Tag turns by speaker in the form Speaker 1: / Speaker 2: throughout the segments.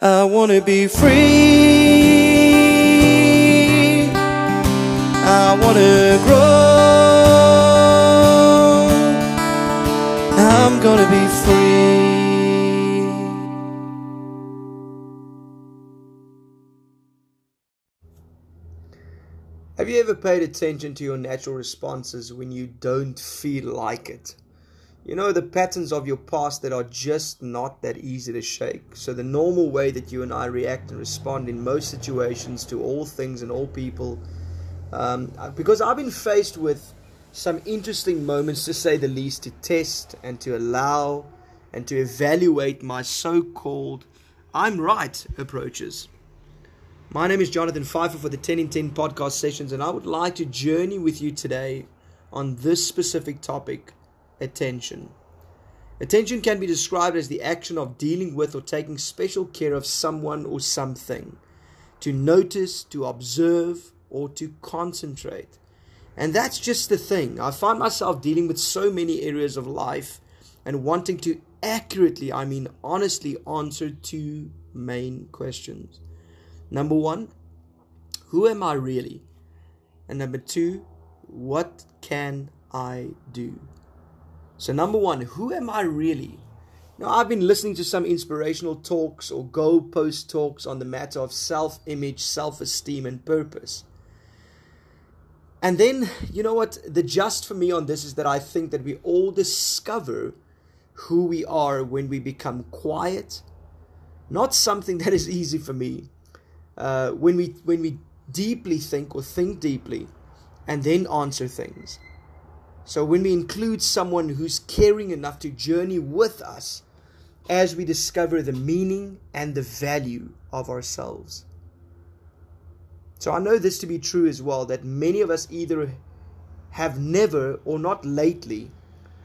Speaker 1: I wanna be free. I wanna grow. I'm gonna be free. Have you ever paid attention to your natural responses when you don't feel like it? You know, the patterns of your past that are just not that easy to shake. So, the normal way that you and I react and respond in most situations to all things and all people. Um, because I've been faced with some interesting moments, to say the least, to test and to allow and to evaluate my so called I'm right approaches. My name is Jonathan Pfeiffer for the 10 in 10 podcast sessions, and I would like to journey with you today on this specific topic attention. Attention can be described as the action of dealing with or taking special care of someone or something, to notice, to observe, or to concentrate. And that's just the thing. I find myself dealing with so many areas of life and wanting to accurately, I mean honestly, answer two main questions. Number one, who am I really? And number two, what can I do? So, number one, who am I really? Now, I've been listening to some inspirational talks or go post talks on the matter of self image, self esteem, and purpose. And then, you know what? The just for me on this is that I think that we all discover who we are when we become quiet. Not something that is easy for me, uh, when we when we deeply think or think deeply and then answer things. So when we include someone who's caring enough to journey with us as we discover the meaning and the value of ourselves. So I know this to be true as well that many of us either have never or not lately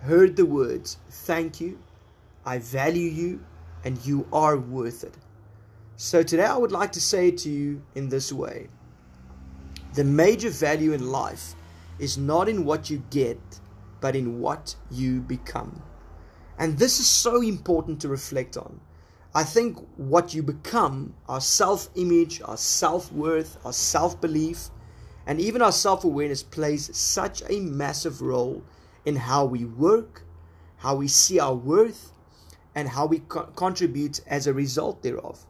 Speaker 1: heard the words, Thank you, I value you, and you are worth it. So today I would like to say to you in this way the major value in life is not in what you get, but in what you become. And this is so important to reflect on. I think what you become, our self image, our self worth, our self belief, and even our self awareness plays such a massive role in how we work, how we see our worth, and how we co- contribute as a result thereof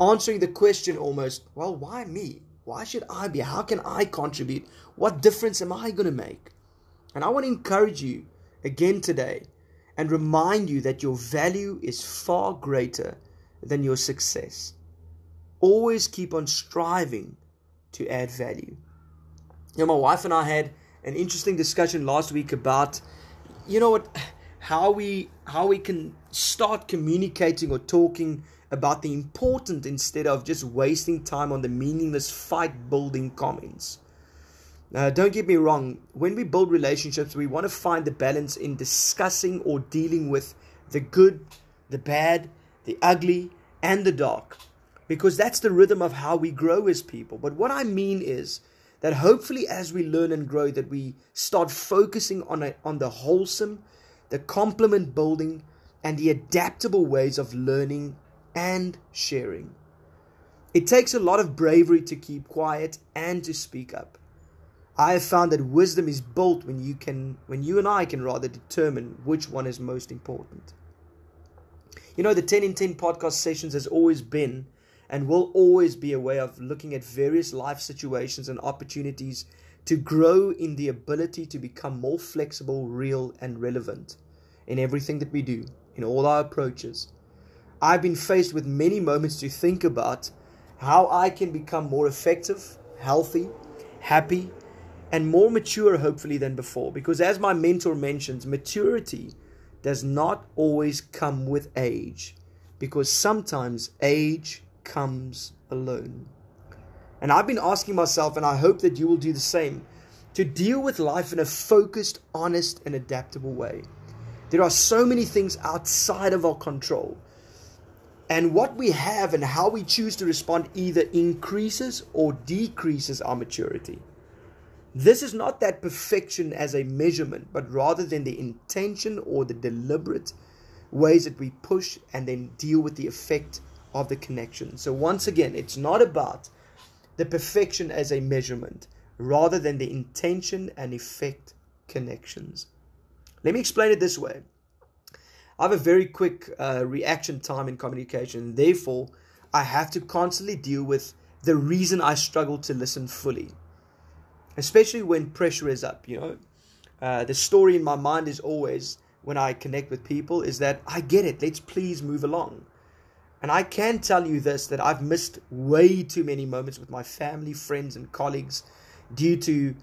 Speaker 1: answering the question almost, well, why me? Why should I be? How can I contribute? What difference am I going to make? And I want to encourage you again today and remind you that your value is far greater than your success. Always keep on striving to add value. You know, my wife and I had an interesting discussion last week about, you know what, how we how we can start communicating or talking about the important instead of just wasting time on the meaningless fight building comments. Uh, don't get me wrong, when we build relationships, we want to find the balance in discussing or dealing with the good, the bad, the ugly, and the dark. Because that's the rhythm of how we grow as people. But what I mean is that hopefully, as we learn and grow, that we start focusing on, a, on the wholesome, the compliment building, and the adaptable ways of learning and sharing. It takes a lot of bravery to keep quiet and to speak up. I have found that wisdom is built when you can when you and I can rather determine which one is most important. You know, the 10 in 10 podcast sessions has always been and will always be a way of looking at various life situations and opportunities to grow in the ability to become more flexible, real, and relevant in everything that we do, in all our approaches, I've been faced with many moments to think about how I can become more effective, healthy, happy, and more mature, hopefully, than before. Because as my mentor mentions, maturity does not always come with age, because sometimes age comes alone. And I've been asking myself, and I hope that you will do the same, to deal with life in a focused, honest, and adaptable way. There are so many things outside of our control and what we have and how we choose to respond either increases or decreases our maturity. This is not that perfection as a measurement, but rather than the intention or the deliberate ways that we push and then deal with the effect of the connection. So, once again, it's not about the perfection as a measurement, rather than the intention and effect connections. Let me explain it this way. I have a very quick uh, reaction time in communication. Therefore, I have to constantly deal with the reason I struggle to listen fully, especially when pressure is up. You know, uh, the story in my mind is always when I connect with people is that I get it. Let's please move along. And I can tell you this that I've missed way too many moments with my family, friends, and colleagues due to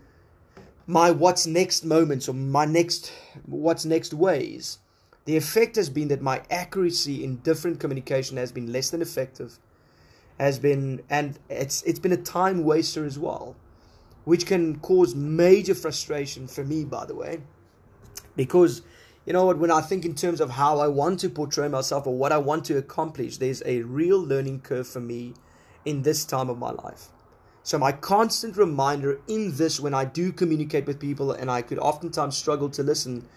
Speaker 1: my what's next moments or my next what's next ways. The effect has been that my accuracy in different communication has been less than effective, has been and it's it's been a time waster as well, which can cause major frustration for me, by the way, because you know what, when I think in terms of how I want to portray myself or what I want to accomplish, there's a real learning curve for me in this time of my life. So, my constant reminder in this when I do communicate with people, and I could oftentimes struggle to listen,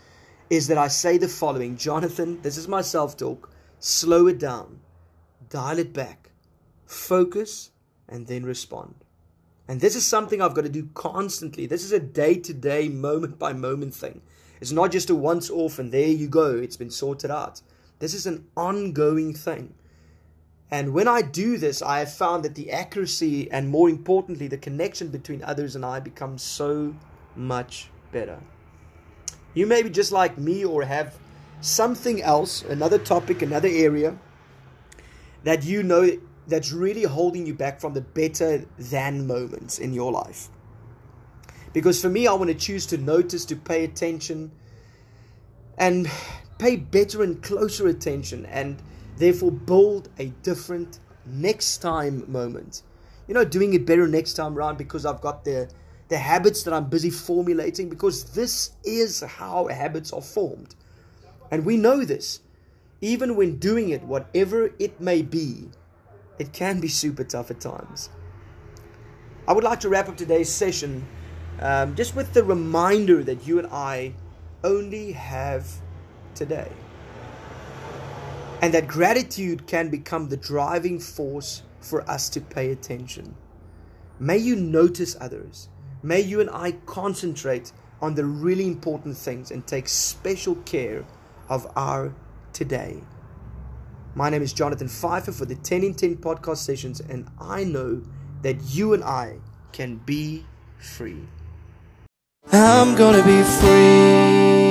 Speaker 1: is that I say the following Jonathan, this is my self talk, slow it down, dial it back, focus, and then respond. And this is something I've got to do constantly. This is a day to day, moment by moment thing. It's not just a once off and there you go, it's been sorted out. This is an ongoing thing. And when I do this, I have found that the accuracy and more importantly, the connection between others and I becomes so much better. You may be just like me or have something else, another topic, another area that you know that's really holding you back from the better than moments in your life. Because for me, I want to choose to notice, to pay attention, and pay better and closer attention, and therefore build a different next time moment. You know, doing it better next time around because I've got the the habits that I'm busy formulating because this is how habits are formed. And we know this. Even when doing it, whatever it may be, it can be super tough at times. I would like to wrap up today's session um, just with the reminder that you and I only have today. And that gratitude can become the driving force for us to pay attention. May you notice others. May you and I concentrate on the really important things and take special care of our today. My name is Jonathan Pfeiffer for the 10 in 10 podcast sessions, and I know that you and I can be free. I'm gonna be free.